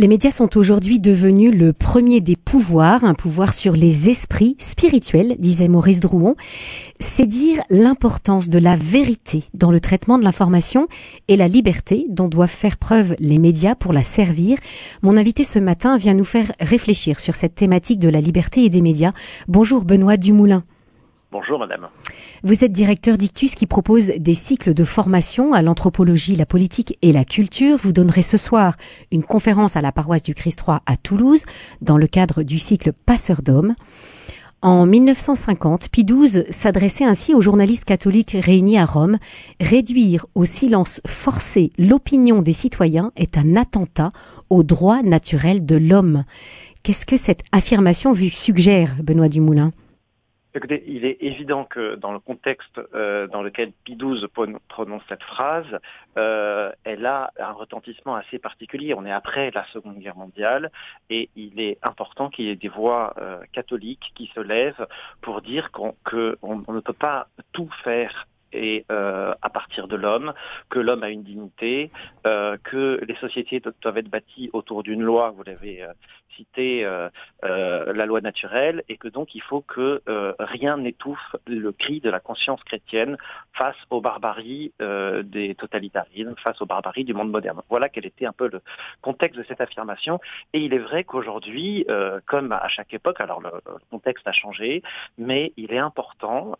Les médias sont aujourd'hui devenus le premier des pouvoirs, un pouvoir sur les esprits spirituels, disait Maurice Drouon. C'est dire l'importance de la vérité dans le traitement de l'information et la liberté dont doivent faire preuve les médias pour la servir. Mon invité ce matin vient nous faire réfléchir sur cette thématique de la liberté et des médias. Bonjour Benoît Dumoulin. Bonjour madame. Vous êtes directeur d'Ictus qui propose des cycles de formation à l'anthropologie, la politique et la culture. Vous donnerez ce soir une conférence à la paroisse du Christ roi à Toulouse dans le cadre du cycle Passeur d'hommes. En 1950, Pie XII s'adressait ainsi aux journalistes catholiques réunis à Rome. Réduire au silence forcé l'opinion des citoyens est un attentat au droit naturel de l'homme. Qu'est-ce que cette affirmation suggère, Benoît Dumoulin? Écoutez, il est évident que dans le contexte euh, dans lequel Pie prononce cette phrase, euh, elle a un retentissement assez particulier. On est après la Seconde Guerre mondiale et il est important qu'il y ait des voix euh, catholiques qui se lèvent pour dire qu'on ne peut pas tout faire et à partir de l'homme, que l'homme a une dignité, que les sociétés doivent être bâties autour d'une loi, vous l'avez citer euh, euh, la loi naturelle et que donc il faut que euh, rien n'étouffe le cri de la conscience chrétienne face aux barbaries des totalitarismes, face aux barbaries du monde moderne. Voilà quel était un peu le contexte de cette affirmation. Et il est vrai qu'aujourd'hui, comme à chaque époque, alors le, contexte a changé, mais il est important,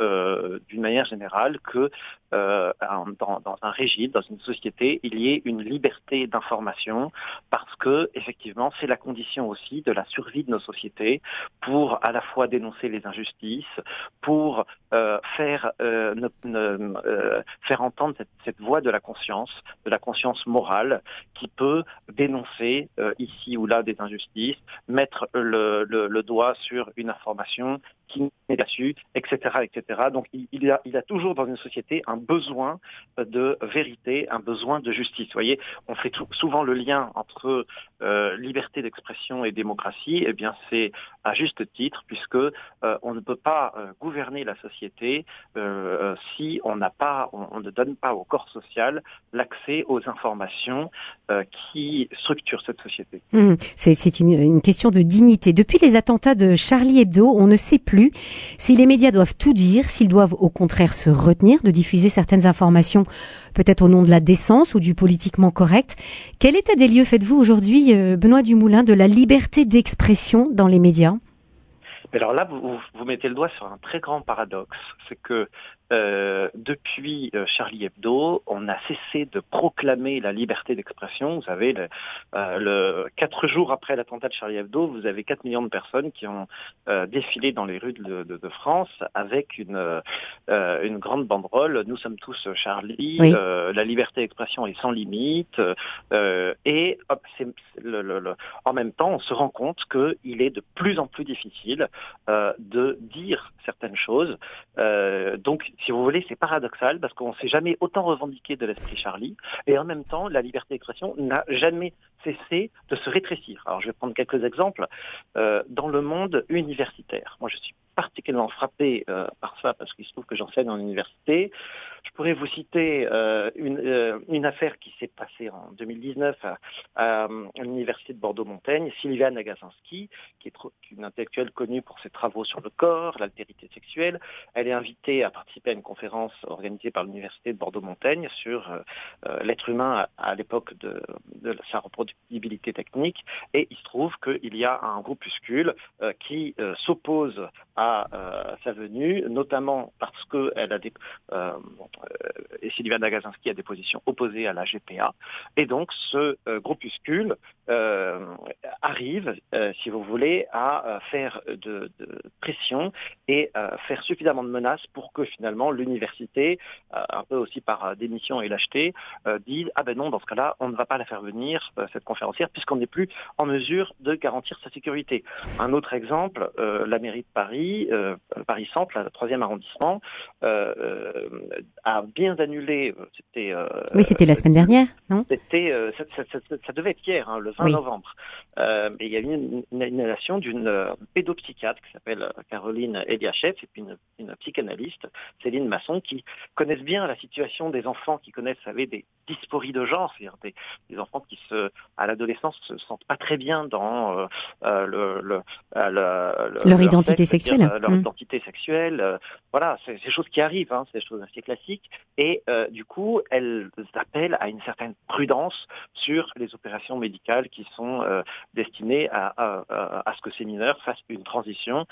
d'une manière générale, que dans, dans, un régime, dans une société, il y ait une liberté d'information parce que effectivement, c'est la condition aussi de la survie de nos sociétés pour à la fois dénoncer les injustices, pour euh, faire, euh, euh, faire entendre cette, voix de la conscience, de la conscience morale, qui peut dénoncer ici ou là des injustices, mettre le, le doigt sur une information qui est là-dessus, etc., etc. Donc il, a, toujours dans une société un besoin de vérité, un besoin de justice. Vous voyez, on fait souvent le lien entre euh, liberté d'expression et démocratie. Eh bien, c'est à juste titre, puisque euh, on ne peut pas euh, gouverner la société si on n'a pas, on, ne donne pas au corps social l'accès aux informations qui structurent cette société. Mmh, c'est une question de dignité. Depuis les attentats de Charlie Hebdo, on ne sait plus si les médias doivent tout dire, s'ils doivent au contraire se retenir de diffuser certaines informations, peut-être au nom de la décence ou du politiquement correct. Quel état des lieux faites-vous aujourd'hui, euh, Benoît Dumoulin, de la liberté d'expression dans les médias? Alors là, vous, vous, mettez le doigt sur un très grand paradoxe, c'est que euh, depuis euh, Charlie Hebdo, on a cessé de proclamer la liberté d'expression. Vous savez, le, euh, le, quatre jours après l'attentat de Charlie Hebdo, vous avez 4 millions de personnes qui ont euh, défilé dans les rues de, de, de France avec une, euh, une grande banderole. Nous sommes tous Charlie. la liberté d'expression est sans limite. et hop, le, le, en même temps, on se rend compte qu'il est de plus en plus difficile de dire certaines choses. donc si vous voulez, c'est paradoxal parce qu'on ne s'est jamais autant revendiqué de l'esprit Charlie et en même temps, la liberté d'expression n'a jamais cessé de se rétrécir. Alors, je vais prendre quelques exemples. Euh, dans le monde universitaire, moi, je suis particulièrement frappé euh, par ça parce qu'il se trouve que j'enseigne en université. Je pourrais vous citer euh, une, euh, une, affaire qui s'est passée en 2019 à, l'université de Bordeaux-Montaigne. Sylviane Agazinski, qui est une intellectuelle connue pour ses travaux sur le corps, l'altérité sexuelle, elle est invitée à participer à une conférence organisée par l'université de Bordeaux-Montaigne sur l'être humain à, à l'époque de, de, sa reproductibilité technique. Et il se trouve qu'il y a un groupuscule qui s'oppose à euh, sa venue, notamment parce qu'elle a des euh, Sylvia Nagasinski a des positions opposées à la GPA, et donc ce euh, groupuscule arrive, si vous voulez, à faire de, de, pression et faire suffisamment de menaces pour que finalement l'université, un peu aussi par démission et lâcheté, dise ah ben non dans ce cas-là on ne va pas la faire venir cette conférencière puisqu'on n'est plus en mesure de garantir sa sécurité. Un autre exemple, la mairie de Paris euh, Paris Centre, le troisième arrondissement, euh, euh, a bien annulé. C'était. oui, c'était la semaine dernière, non? C'était. Ça, ça, ça, ça, devait être hier, hein, le 20 novembre. mais il y a eu une, une annulation d'une pédopsychiatre qui s'appelle Caroline Eliachev et puis une, une, psychanalyste, Céline Masson, qui connaissent bien la situation des enfants qui connaissent, vous savez, des dysphorie de genre, c'est-à-dire des, enfants qui se, à l'adolescence se sentent pas très bien dans le, le, leur, identité sexuelle, leur mmh. identité sexuelle. voilà, c'est des choses qui arrivent, hein, c'est des choses assez classiques, et du coup, elles appellent à une certaine prudence sur les opérations médicales qui sont destinées à, à, à, ce que ces mineurs fassent une transition,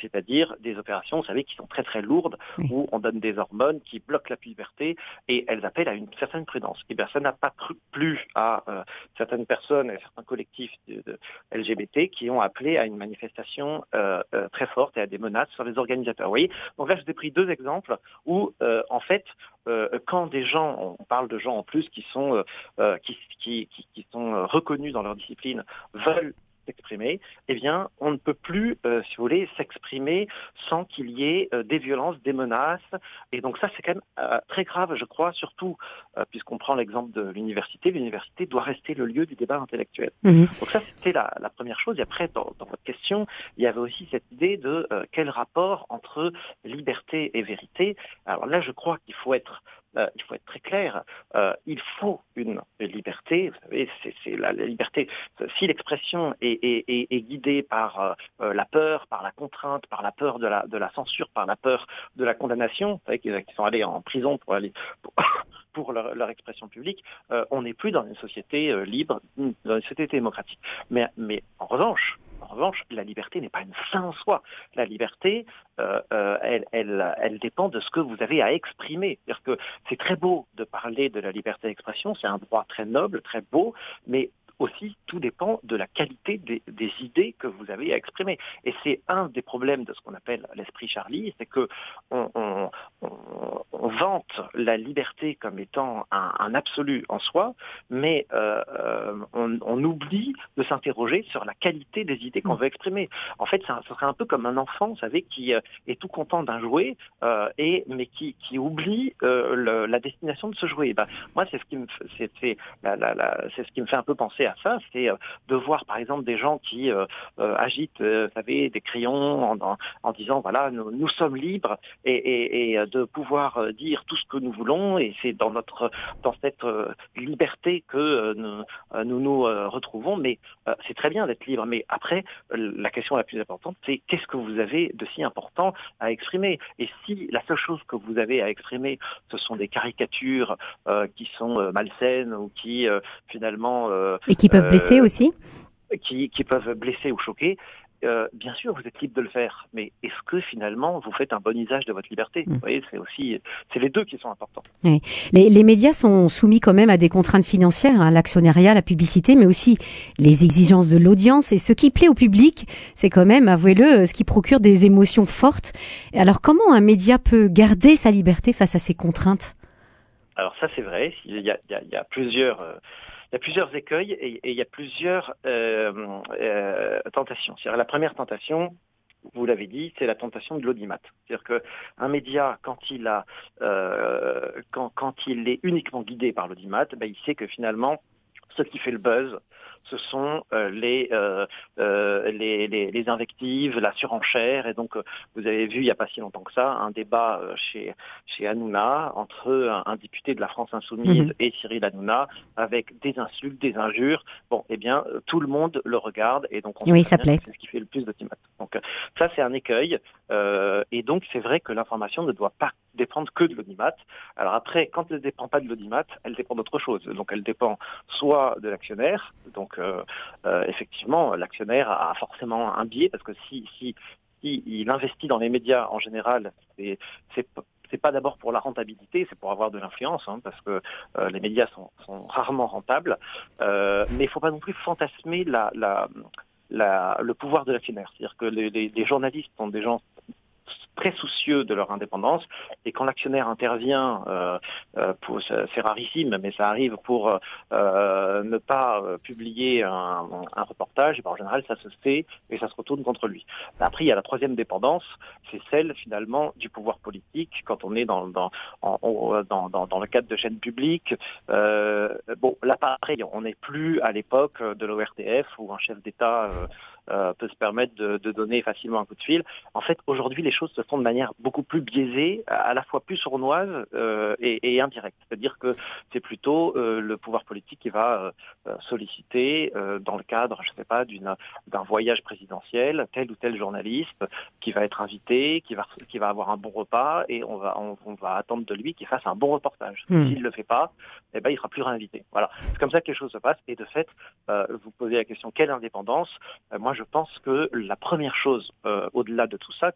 c'est-à-dire des opérations, vous savez, qui sont très très lourdes, où on donne des hormones qui bloquent la puberté et elles appellent à une certaine prudence. Eh bien ça n'a pas plu à euh, certaines personnes et certains collectifs de, LGBT qui ont appelé à une manifestation euh, euh, très forte et à des menaces sur les organisateurs. Vous voyez Donc là, je vous ai pris deux exemples où, en fait, quand des gens, on parle de gens en plus qui sont, qui, qui, qui, sont reconnus dans leur discipline, veulent s'exprimer, eh bien, on ne peut plus, euh, si vous voulez, s'exprimer sans qu'il y ait euh, des violences, des menaces. Et donc ça, c'est quand même euh, très grave, je crois, surtout puisqu'on prend l'exemple de l'université. L'université doit rester le lieu du débat intellectuel. Mhm. Donc ça, c'était la, première chose. Et après, dans, dans, votre question, il y avait aussi cette idée de quel rapport entre liberté et vérité. Alors là, je crois qu'il faut être euh, il faut être très clair, euh, il faut une, liberté, vous savez, c'est la, liberté, si l'expression est, guidée par euh, la peur, par la contrainte, par la peur de la, de la censure, par la peur de la condamnation, vous savez qu'ils sont allés en prison pour leur, expression publique, on n'est plus dans une société libre, dans une société démocratique. Mais en revanche, en revanche, la liberté n'est pas une fin en soi. La liberté, euh, euh, elle, dépend de ce que vous avez à exprimer. Que c'est très beau de parler de la liberté d'expression, c'est un droit très noble, très beau, mais aussi tout dépend de la qualité des, idées que vous avez à exprimer. Et c'est un des problèmes de ce qu'on appelle l'esprit Charlie, c'est que on, vante la liberté comme étant un, absolu en soi, mais euh, euh, on, oublie de s'interroger sur la qualité des idées qu'on mm. veut exprimer. En fait, ça, serait un peu comme un enfant, vous savez, qui euh, est tout content d'un jouet, et mais qui, qui oublie la destination de ce jouet. Ben, moi, c'est ce qui me, c'est, c'est, c'est ce qui me fait un peu penser à ça, c'est euh, de voir par exemple des gens qui euh, euh, agitent, vous savez, des crayons en, disant voilà, nous, sommes libres et, de pouvoir dire tout ce que nous voulons. Et c'est dans notre dans cette liberté que nous nous, retrouvons. Mais c'est très bien d'être libre, mais après la question la plus importante, c'est qu'est-ce que vous avez de si important à exprimer? Et si la seule chose que vous avez à exprimer, ce sont des caricatures qui sont malsaines ou qui finalement qui peuvent blesser euh, aussi qui, peuvent blesser ou choquer. Euh, bien sûr, vous êtes libre de le faire, mais est-ce que finalement vous faites un bon usage de votre liberté mm. Vous voyez, c'est aussi, c'est les deux qui sont importants. Les, médias sont soumis quand même à des contraintes financières, hein, l'actionnariat, la publicité, mais aussi les exigences de l'audience. Et ce qui plaît au public, c'est quand même, avouez-le, ce qui procure des émotions fortes. Alors, comment un média peut garder sa liberté face à ces contraintes? Alors ça, c'est vrai. Il y a, il y a plusieurs. Euh, il y a plusieurs écueils et, il y a plusieurs euh, euh, tentations. la première tentation, vous l'avez dit, c'est la tentation de l'audimat. C'est-à-dire qu'un média, quand il a, euh, quand, quand, il est uniquement guidé par l'audimat, ben, il sait que finalement, ce qui fait le buzz, ce sont euh, euh, euh, les, les, les, invectives, la surenchère. Et donc, vous avez vu il n'y a pas si longtemps que ça un débat chez, chez Hanouna entre un, député de la France insoumise mhm. et Cyril Hanouna avec des insultes, des injures. Bon, eh bien, tout le monde le regarde et donc on oui, ça plaît. C'est ce qui fait le plus de Donc ça, c'est un écueil. et donc, c'est vrai que l'information ne doit pas dépendre que de l'audimat. Alors après, quand elle ne dépend pas de l'audimat, elle dépend d'autre chose. Donc elle dépend soit de l'actionnaire, donc euh, euh, effectivement, l'actionnaire a forcément un biais parce que si, si, il investit dans les médias en général, c'est c'est pas d'abord pour la rentabilité, c'est pour avoir de l'influence, hein, parce que euh, les médias sont, rarement rentables. mais il ne faut pas non plus fantasmer la, la, le pouvoir de l'actionnaire. C'est-à-dire que les, les, journalistes sont des gens très soucieux de leur indépendance. Et quand l'actionnaire intervient, euh, euh c'est rarissime, mais ça arrive pour euh, ne pas publier un, reportage, ben, en général ça se fait et ça se retourne contre lui. Après, il y a la troisième dépendance, c'est celle finalement du pouvoir politique quand on est dans, le cadre de chaînes publiques. Bon, là pareil, on n'est plus à l'époque de l'ORTF où un chef d'État peut se permettre de, de, donner facilement un coup de fil. En fait, aujourd'hui, les choses se font de manière beaucoup plus biaisée, à la fois plus sournoise et, et, indirecte. C'est-à-dire que c'est plutôt le pouvoir politique qui va solliciter, dans le cadre, je ne sais pas, d'un voyage présidentiel, tel ou tel journaliste qui va être invité, qui va, qui va avoir un bon repas, et on va, on, va attendre de lui qu'il fasse un bon reportage. Hmm. S'il ne le fait pas, eh ben, il sera plus réinvité. Voilà. C'est comme ça que les choses se passent. Et de fait, euh, vous posez la question quelle indépendance? Euh, Moi, je pense que la première chose, euh, au-delà de tout ça,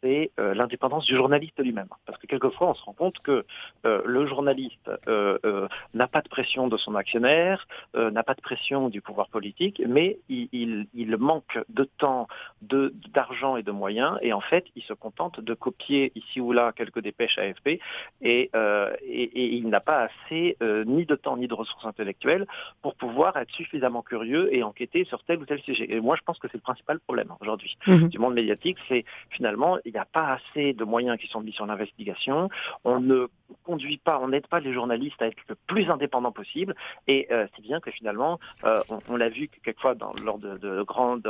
c'est l'indépendance du journaliste lui-même. Parce que quelquefois, on se rend compte que le journaliste n'a pas de pression de son actionnaire, n'a pas de pression du pouvoir politique, mais il, il manque de temps, d'argent et de moyens, et en fait, il se contente de copier ici ou là quelques dépêches AFP, et, et, il n'a pas assez ni de temps ni de ressources intellectuelles pour pouvoir être suffisamment curieux et enquêter sur tel ou tel sujet. Et moi, je pense que c'est le principal problème aujourd'hui mhm. du monde médiatique, c'est finalement, il n'y a pas assez de moyens qui sont mis sur l'investigation, on ne conduit pas, on n'aide pas les journalistes à être le plus indépendants possible, et euh, c'est bien que finalement, euh, on, l'a vu quelquefois lors de, de grandes,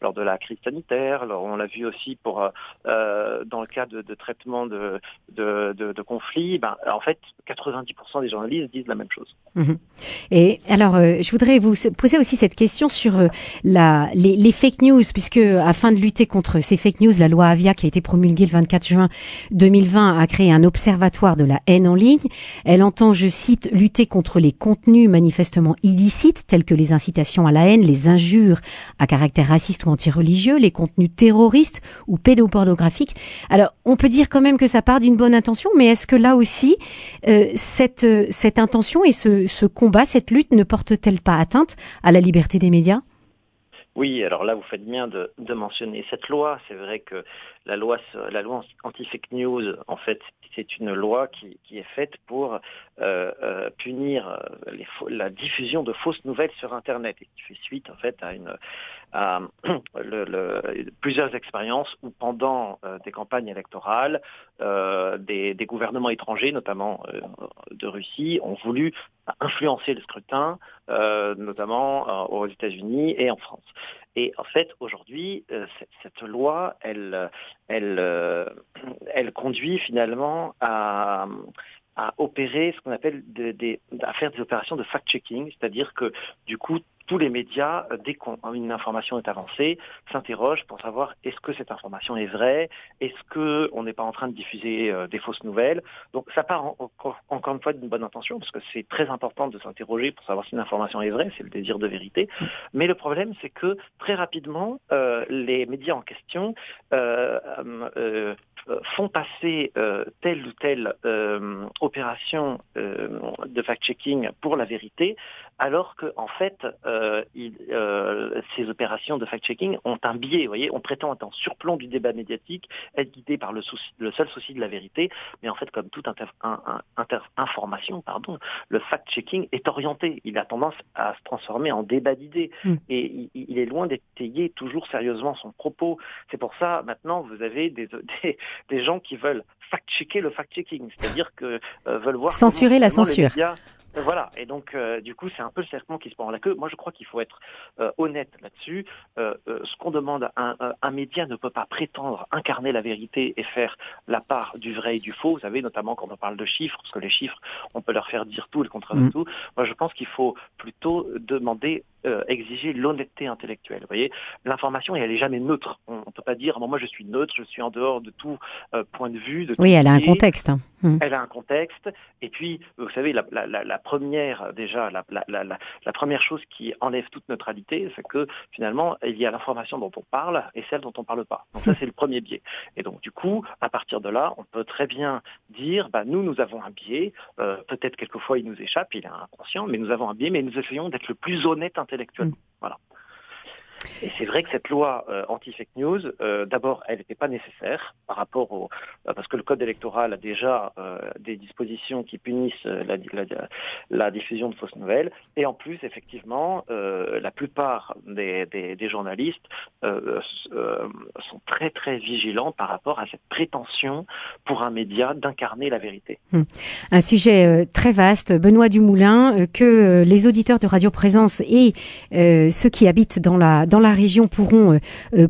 lors de la crise sanitaire, on l'a vu aussi pour euh, dans le cas de, traitement de, conflits, ben, en fait, 90% des journalistes disent la même chose. Mhm. Et alors, euh, je voudrais vous poser aussi cette question sur euh, les, fake news, puisque afin de lutter contre ces fake news, loi Avia qui a été promulguée le 24 juin 2020 a créé un observatoire de la haine en ligne. Elle entend, je cite, lutter contre les contenus manifestement illicites, tels que les incitations à la haine, les injures à caractère raciste ou antireligieux, les contenus terroristes ou pédopornographiques. Alors, on peut dire quand même que ça part d'une bonne intention, mais est-ce que là aussi, euh, cette, cette intention et ce, ce combat, cette lutte ne porte-t-elle pas atteinte à la liberté des médias? Oui, alors là, vous faites bien de, mentionner cette loi. C'est vrai que la loi, la loi anti-fake news, en fait, c'est une loi qui, est faite pour euh, euh, punir euh, la diffusion de fausses nouvelles sur Internet et qui fait suite, en fait, à une plusieurs expériences où pendant des campagnes électorales, des, des, gouvernements étrangers, notamment de Russie, ont voulu influencer le scrutin, notamment aux États-Unis et en France. Et en fait, aujourd'hui, euh, cette, loi, elle, elle, euh, elle conduit finalement à, à opérer ce qu'on appelle à faire des opérations de fact-checking, c'est-à-dire que du coup tous les médias, euh, dès qu'une information est avancée, s'interrogent pour savoir est-ce que cette information est vraie, est-ce qu'on n'est pas en train de diffuser euh, des fausses nouvelles. Donc ça part encore une fois d'une bonne intention, parce que c'est très important de s'interroger pour savoir si une information est vraie, c'est le désir de vérité. Mais le problème, c'est que très rapidement, euh, les médias en question font passer telle ou telle opération de fact-checking pour la vérité, alors que en fait, euh, euh, ces opérations de fact-checking ont un biais. Vous voyez, on prétend être en surplomb du débat médiatique, être guidé par le, seul souci de la vérité, mais en fait, comme toute information, pardon, le fact-checking est orienté. Il a tendance à se transformer en débat d'idées, hmm. et il, est loin d'étayer toujours sérieusement son propos. C'est pour ça, maintenant, vous avez des, gens qui veulent fact-checker le fact-checking, c'est-à-dire que euh, veulent voir censurer la censure. Voilà, et donc euh, du coup c'est un peu le serpent qui se prend la queue. Moi je crois qu'il faut être euh, honnête là-dessus. Euh, ce qu'on demande à un, un, média ne peut pas prétendre incarner la vérité et faire la part du vrai et du faux. Vous savez, notamment quand on parle de chiffres, parce que les chiffres, on peut leur faire dire tout, le contraire de mm. tout. Moi je pense qu'il faut plutôt demander exiger l'honnêteté intellectuelle. Vous voyez, l'information, elle est jamais neutre. On ne peut pas dire, bon, moi je suis neutre, je suis en dehors de tout point de vue. De oui, elle a un contexte. Hein. Mm. Elle a un contexte. Et puis, vous savez, la, la, la première, déjà, la, la, première chose qui enlève toute neutralité, c'est que finalement, il y a l'information dont on parle et celle dont on ne parle pas. Donc ça, c'est le premier biais. Et donc, du coup, à partir de là, on peut très bien dire, bah, nous, nous avons un biais. Euh, peut-être quelquefois, il nous échappe, il est inconscient, mais nous avons un biais, mais nous essayons d'être le plus honnête intellectuellement. Voilà. Et c'est vrai que cette loi euh, anti-fake news, euh, d'abord, elle n'était pas nécessaire par rapport au... Euh, parce que le code électoral a déjà des dispositions qui punissent la, diffusion de fausses nouvelles. Et en plus, effectivement, la plupart des, des, journalistes sont très très vigilants par rapport à cette prétention pour un média d'incarner la vérité. Hmm. Un sujet très vaste, Benoît Dumoulin, que les auditeurs de Radio Présence et ceux qui habitent dans la, dans la région pourront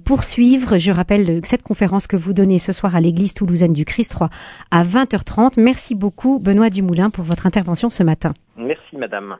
poursuivre. Je rappelle cette conférence que vous donnez ce soir à l'église toulousaine du Christ 3 à 20h30. Merci beaucoup Benoît Dumoulin pour votre intervention ce matin. Merci madame.